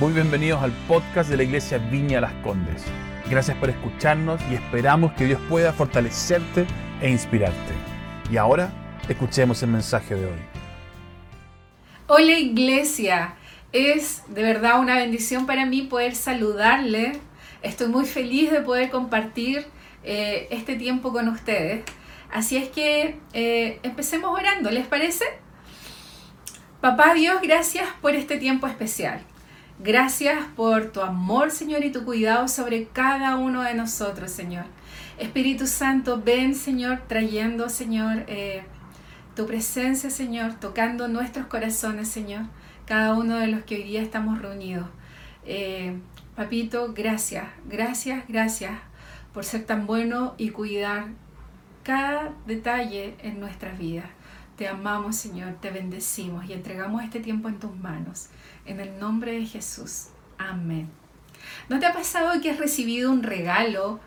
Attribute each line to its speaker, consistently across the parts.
Speaker 1: Muy bienvenidos al podcast de la Iglesia Viña Las Condes. Gracias por escucharnos y esperamos que Dios pueda fortalecerte e inspirarte. Y ahora, escuchemos el mensaje de hoy.
Speaker 2: Hola Iglesia, es de verdad una bendición para mí poder saludarle. Estoy muy feliz de poder compartir eh, este tiempo con ustedes. Así es que eh, empecemos orando, ¿les parece? Papá Dios, gracias por este tiempo especial. Gracias por tu amor, Señor, y tu cuidado sobre cada uno de nosotros, Señor. Espíritu Santo, ven, Señor, trayendo, Señor, eh, tu presencia, Señor, tocando nuestros corazones, Señor, cada uno de los que hoy día estamos reunidos. Eh, papito, gracias, gracias, gracias por ser tan bueno y cuidar cada detalle en nuestras vidas. Te amamos, Señor, te bendecimos y entregamos este tiempo en tus manos. En el nombre de Jesús. Amén. ¿No te ha pasado que has recibido un regalo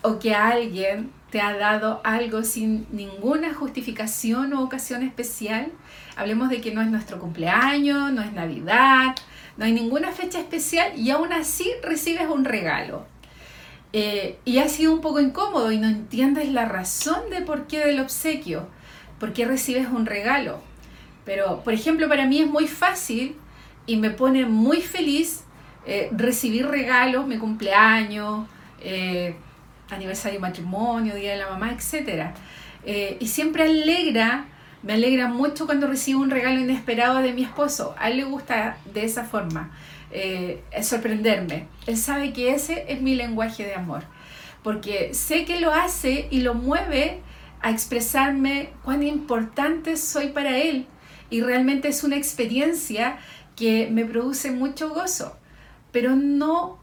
Speaker 2: o que alguien te ha dado algo sin ninguna justificación o ocasión especial? Hablemos de que no es nuestro cumpleaños, no es Navidad, no hay ninguna fecha especial y aún así recibes un regalo. Eh, y ha sido un poco incómodo y no entiendes la razón de por qué del obsequio, por qué recibes un regalo. Pero, por ejemplo, para mí es muy fácil y me pone muy feliz eh, recibir regalos, mi cumpleaños, eh, aniversario de matrimonio, día de la mamá, etc. Eh, y siempre alegra, me alegra mucho cuando recibo un regalo inesperado de mi esposo. A él le gusta de esa forma, sorprenderme. Él sabe que ese es mi lenguaje de amor, porque sé que lo hace y lo mueve a expresarme cuán importante soy para él. Y realmente es una experiencia que me produce mucho gozo, pero no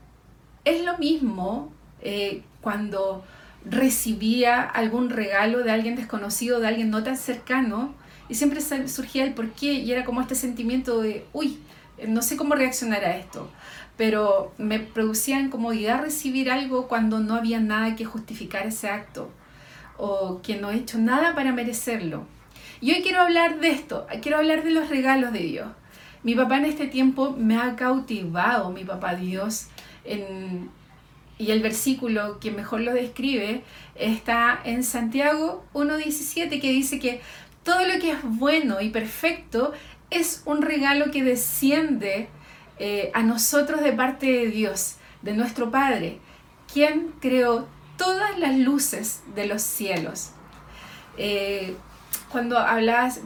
Speaker 2: es lo mismo eh, cuando recibía algún regalo de alguien desconocido, de alguien no tan cercano, y siempre surgía el por qué, y era como este sentimiento de, uy, no sé cómo reaccionar a esto, pero me producía incomodidad recibir algo cuando no había nada que justificar ese acto, o que no he hecho nada para merecerlo. Y hoy quiero hablar de esto, quiero hablar de los regalos de Dios. Mi papá en este tiempo me ha cautivado, mi papá Dios, y el versículo que mejor lo describe está en Santiago 1.17 que dice que todo lo que es bueno y perfecto es un regalo que desciende eh, a nosotros de parte de Dios, de nuestro Padre, quien creó todas las luces de los cielos. Eh, cuando hablas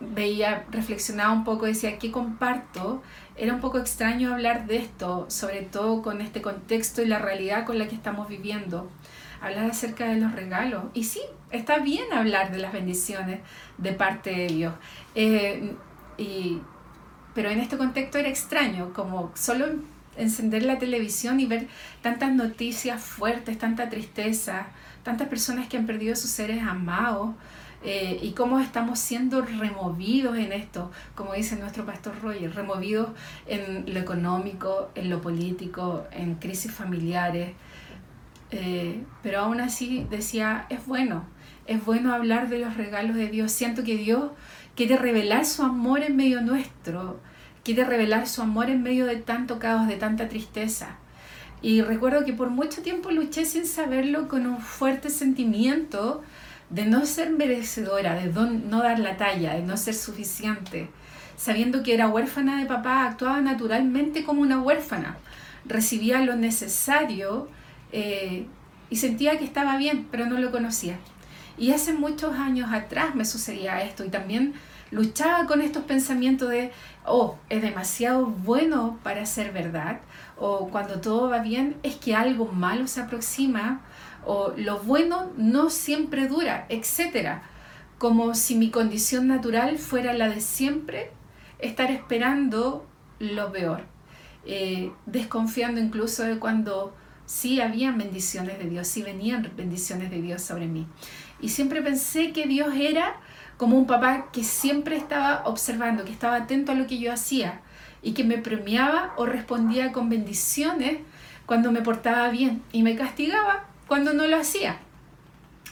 Speaker 2: veía, reflexionaba un poco, decía, ¿qué comparto? Era un poco extraño hablar de esto, sobre todo con este contexto y la realidad con la que estamos viviendo. Hablar acerca de los regalos. Y sí, está bien hablar de las bendiciones de parte de Dios. Eh, y, pero en este contexto era extraño, como solo encender la televisión y ver tantas noticias fuertes, tanta tristeza, tantas personas que han perdido sus seres amados, eh, y cómo estamos siendo removidos en esto, como dice nuestro pastor Roger, removidos en lo económico, en lo político, en crisis familiares. Eh, pero aún así decía, es bueno, es bueno hablar de los regalos de Dios. Siento que Dios quiere revelar su amor en medio nuestro, quiere revelar su amor en medio de tanto caos, de tanta tristeza. Y recuerdo que por mucho tiempo luché sin saberlo con un fuerte sentimiento de no ser merecedora, de no dar la talla, de no ser suficiente. Sabiendo que era huérfana de papá, actuaba naturalmente como una huérfana. Recibía lo necesario eh, y sentía que estaba bien, pero no lo conocía. Y hace muchos años atrás me sucedía esto y también luchaba con estos pensamientos de, oh, es demasiado bueno para ser verdad, o cuando todo va bien es que algo malo se aproxima, o lo bueno no siempre dura, etc. Como si mi condición natural fuera la de siempre estar esperando lo peor, eh, desconfiando incluso de cuando sí habían bendiciones de Dios, sí venían bendiciones de Dios sobre mí. Y siempre pensé que Dios era como un papá que siempre estaba observando, que estaba atento a lo que yo hacía y que me premiaba o respondía con bendiciones cuando me portaba bien y me castigaba cuando no lo hacía.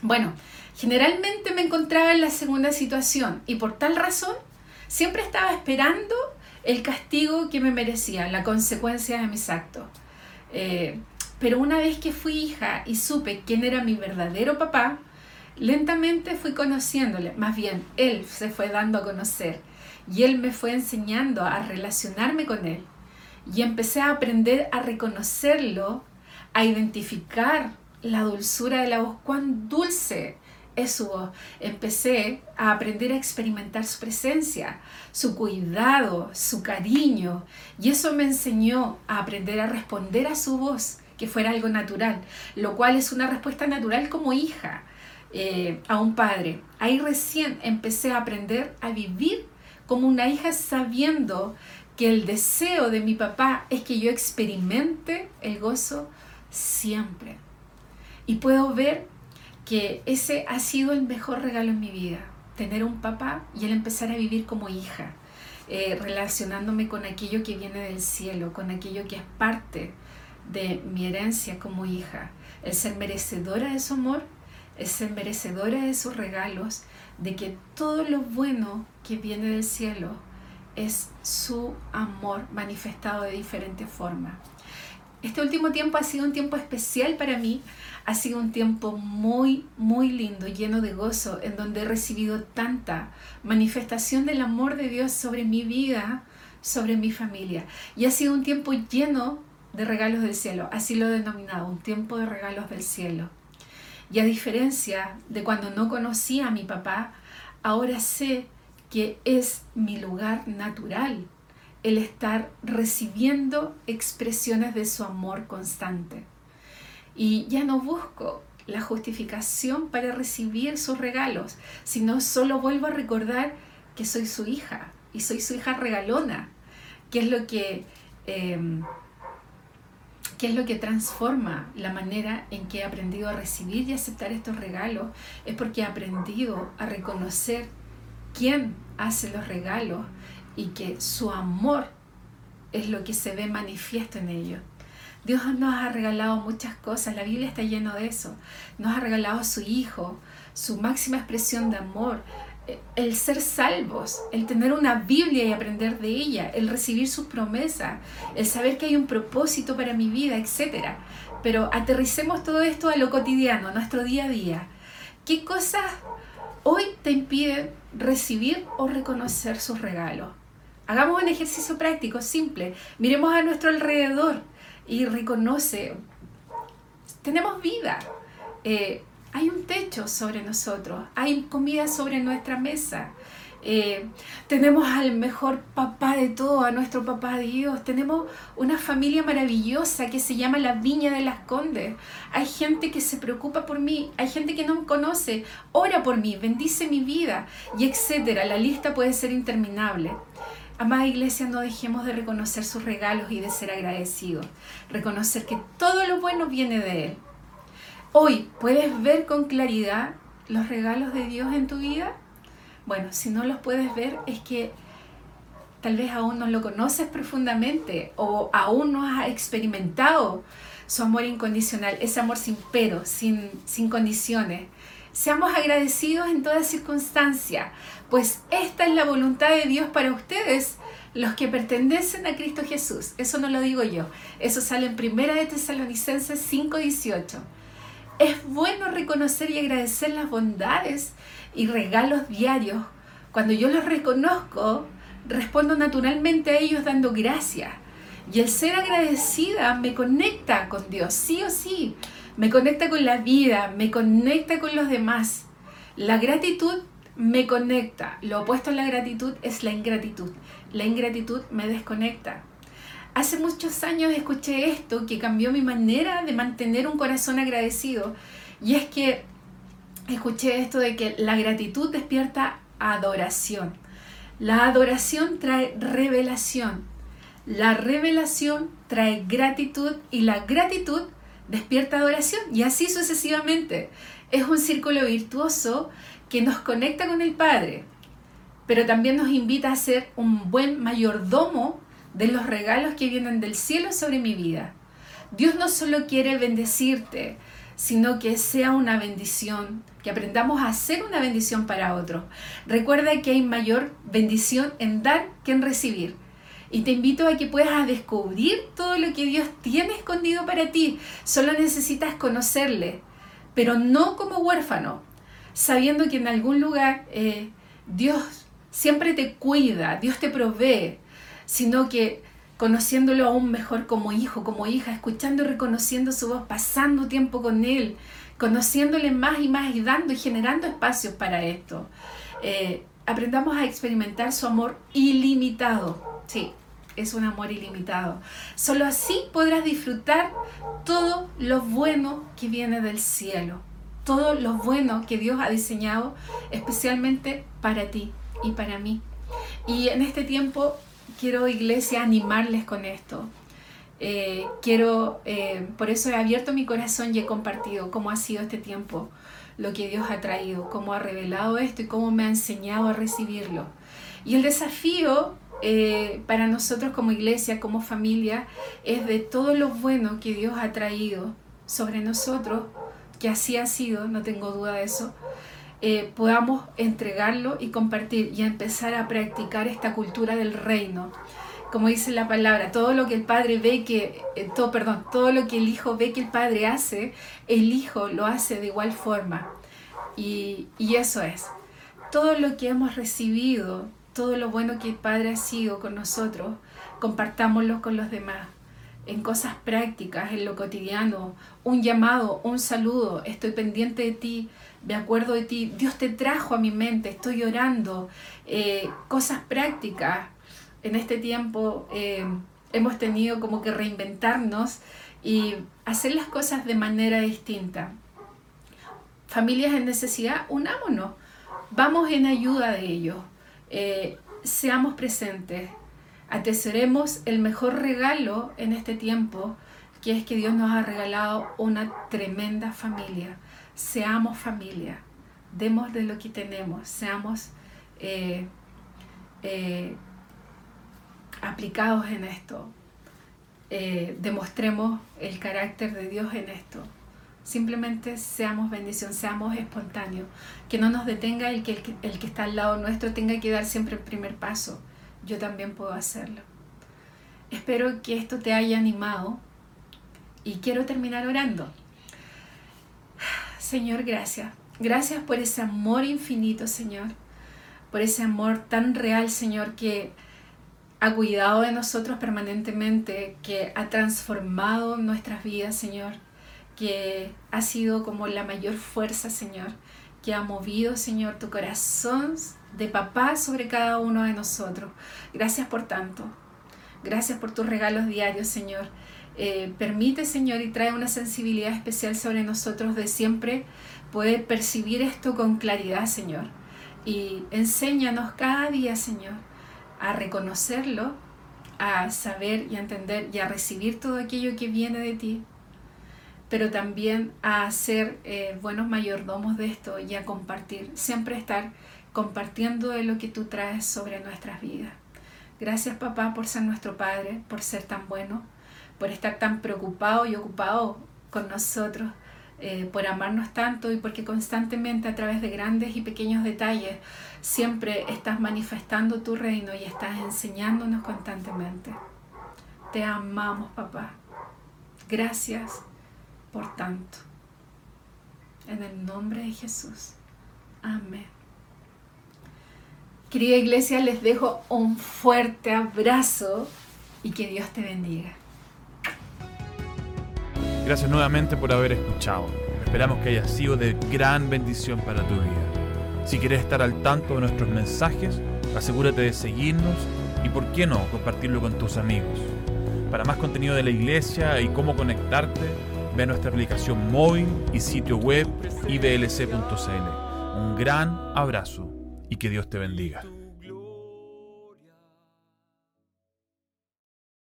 Speaker 2: Bueno, generalmente me encontraba en la segunda situación y por tal razón siempre estaba esperando el castigo que me merecía, la consecuencia de mis actos. Eh, pero una vez que fui hija y supe quién era mi verdadero papá, lentamente fui conociéndole, más bien él se fue dando a conocer y él me fue enseñando a relacionarme con él y empecé a aprender a reconocerlo, a identificar la dulzura de la voz, cuán dulce es su voz. Empecé a aprender a experimentar su presencia, su cuidado, su cariño. Y eso me enseñó a aprender a responder a su voz, que fuera algo natural, lo cual es una respuesta natural como hija eh, a un padre. Ahí recién empecé a aprender a vivir como una hija sabiendo que el deseo de mi papá es que yo experimente el gozo siempre. Y puedo ver que ese ha sido el mejor regalo en mi vida, tener un papá y el empezar a vivir como hija, eh, relacionándome con aquello que viene del cielo, con aquello que es parte de mi herencia como hija, el ser merecedora de su amor, el ser merecedora de sus regalos, de que todo lo bueno que viene del cielo es su amor manifestado de diferentes formas. Este último tiempo ha sido un tiempo especial para mí, ha sido un tiempo muy, muy lindo, lleno de gozo, en donde he recibido tanta manifestación del amor de Dios sobre mi vida, sobre mi familia. Y ha sido un tiempo lleno de regalos del cielo, así lo he denominado, un tiempo de regalos del cielo. Y a diferencia de cuando no conocía a mi papá, ahora sé que es mi lugar natural el estar recibiendo expresiones de su amor constante. Y ya no busco la justificación para recibir sus regalos, sino solo vuelvo a recordar que soy su hija y soy su hija regalona, que es lo que, em, es lo que transforma la manera en que he aprendido a recibir y aceptar estos regalos, es porque he aprendido a reconocer quién hace los regalos y que su amor es lo que se ve manifiesto en ellos. Dios nos ha regalado muchas cosas, la Biblia está lleno de eso. Nos ha regalado su Hijo, su máxima expresión de amor, el ser salvos, el tener una Biblia y aprender de ella, el recibir sus promesas, el saber que hay un propósito para mi vida, etc. Pero aterricemos todo esto a lo cotidiano, a nuestro día a día. ¿Qué cosas hoy te impiden recibir o reconocer sus regalos? Hagamos un ejercicio práctico, simple. Miremos a nuestro alrededor y reconoce, tenemos vida. Eh, hay un techo sobre nosotros, hay comida sobre nuestra mesa. Eh, tenemos al mejor papá de todo, a nuestro papá Dios. Tenemos una familia maravillosa que se llama la Viña de las Condes. Hay gente que se preocupa por mí, hay gente que no me conoce, ora por mí, bendice mi vida y etcétera. La lista puede ser interminable. Amada iglesia, no dejemos de reconocer sus regalos y de ser agradecidos. Reconocer que todo lo bueno viene de Él. Hoy, ¿puedes ver con claridad los regalos de Dios en tu vida? Bueno, si no los puedes ver es que tal vez aún no lo conoces profundamente o aún no has experimentado su amor incondicional, ese amor sin pero, sin, sin condiciones. Seamos agradecidos en toda circunstancia, pues esta es la voluntad de Dios para ustedes, los que pertenecen a Cristo Jesús. Eso no lo digo yo, eso sale en Primera de Tesalonicenses 5:18. Es bueno reconocer y agradecer las bondades y regalos diarios. Cuando yo los reconozco, respondo naturalmente a ellos dando gracias. Y el ser agradecida me conecta con Dios, sí o sí me conecta con la vida, me conecta con los demás. La gratitud me conecta. Lo opuesto a la gratitud es la ingratitud. La ingratitud me desconecta. Hace muchos años escuché esto que cambió mi manera de mantener un corazón agradecido. Y es que escuché esto de que la gratitud despierta adoración. La adoración trae revelación. La revelación trae gratitud y la gratitud despierta adoración y así sucesivamente. Es un círculo virtuoso que nos conecta con el Padre, pero también nos invita a ser un buen mayordomo de los regalos que vienen del cielo sobre mi vida. Dios no solo quiere bendecirte, sino que sea una bendición, que aprendamos a ser una bendición para otros. Recuerda que hay mayor bendición en dar que en recibir. Y te invito a que puedas descubrir todo lo que Dios tiene escondido para ti. Solo necesitas conocerle, pero no como huérfano, sabiendo que en algún lugar eh, Dios siempre te cuida, Dios te provee, sino que conociéndolo aún mejor como hijo, como hija, escuchando y reconociendo su voz, pasando tiempo con Él, conociéndole más y más y dando y generando espacios para esto. Eh, aprendamos a experimentar su amor ilimitado. Sí, es un amor ilimitado. Solo así podrás disfrutar todo lo bueno que viene del cielo, todo lo bueno que Dios ha diseñado especialmente para ti y para mí. Y en este tiempo quiero, iglesia, animarles con esto. Eh, quiero, eh, por eso he abierto mi corazón y he compartido cómo ha sido este tiempo, lo que Dios ha traído, cómo ha revelado esto y cómo me ha enseñado a recibirlo. Y el desafío eh, para nosotros como iglesia, como familia, es de todo lo bueno que Dios ha traído sobre nosotros, que así ha sido, no tengo duda de eso, podamos entregarlo y compartir y empezar a practicar esta cultura del reino como dice la palabra, todo lo que el padre ve que, eh, todo, perdón, todo lo que el hijo ve que el padre hace, el hijo lo hace de igual forma. Y, y eso es. Todo lo que hemos recibido, todo lo bueno que el padre ha sido con nosotros, compartámoslo con los demás en cosas prácticas, en lo cotidiano, un llamado, un saludo, estoy pendiente de ti, me acuerdo de ti, Dios te trajo a mi mente, estoy orando, eh, cosas prácticas, en este tiempo eh, hemos tenido como que reinventarnos y hacer las cosas de manera distinta. Familias en necesidad, unámonos, vamos en ayuda de ellos, eh, seamos presentes, atesoremos el mejor regalo en este tiempo, que es que Dios nos ha regalado una tremenda familia. Seamos familia, demos de lo que tenemos, seamos eh, aplicados en esto. Eh, demostremos el carácter de Dios en esto. Simplemente seamos bendición, seamos espontáneos. Que no nos detenga el que, el que está al lado nuestro tenga que dar siempre el primer paso. Yo también puedo hacerlo. Espero que esto te haya animado y quiero terminar orando. Señor, gracias. Gracias por ese amor infinito, Señor. Por ese amor tan real, Señor, que ha cuidado de nosotros permanentemente, que ha transformado nuestras vidas, Señor, que ha sido como la mayor fuerza, Señor, que ha movido, Señor, tu corazón de papá sobre cada uno de nosotros. Gracias por tanto. Gracias por tus regalos diarios, Señor. Eh, permite, Señor, y trae una sensibilidad especial sobre nosotros de siempre poder percibir esto con claridad, Señor. Y enséñanos cada día, Señor, a reconocerlo, a saber y a entender y a recibir todo aquello que viene de ti, pero también a ser eh, buenos mayordomos de esto y a compartir, siempre estar compartiendo de lo que tú traes sobre nuestras vidas. Gracias papá por ser nuestro Padre, por ser tan bueno, por estar tan preocupado y ocupado con nosotros, eh, por amarnos tanto y porque constantemente a través de grandes y pequeños detalles siempre estás manifestando tu reino y estás enseñándonos constantemente. Te amamos, papá. Gracias por tanto. En el nombre de Jesús. Amén. Querida iglesia, les dejo un fuerte abrazo y que Dios te bendiga.
Speaker 1: Gracias nuevamente por haber escuchado. Esperamos que haya sido de gran bendición para tu vida. Si quieres estar al tanto de nuestros mensajes, asegúrate de seguirnos y, por qué no, compartirlo con tus amigos. Para más contenido de la iglesia y cómo conectarte, ve nuestra aplicación móvil y sitio web iblc.cl. Un gran abrazo y que Dios te bendiga.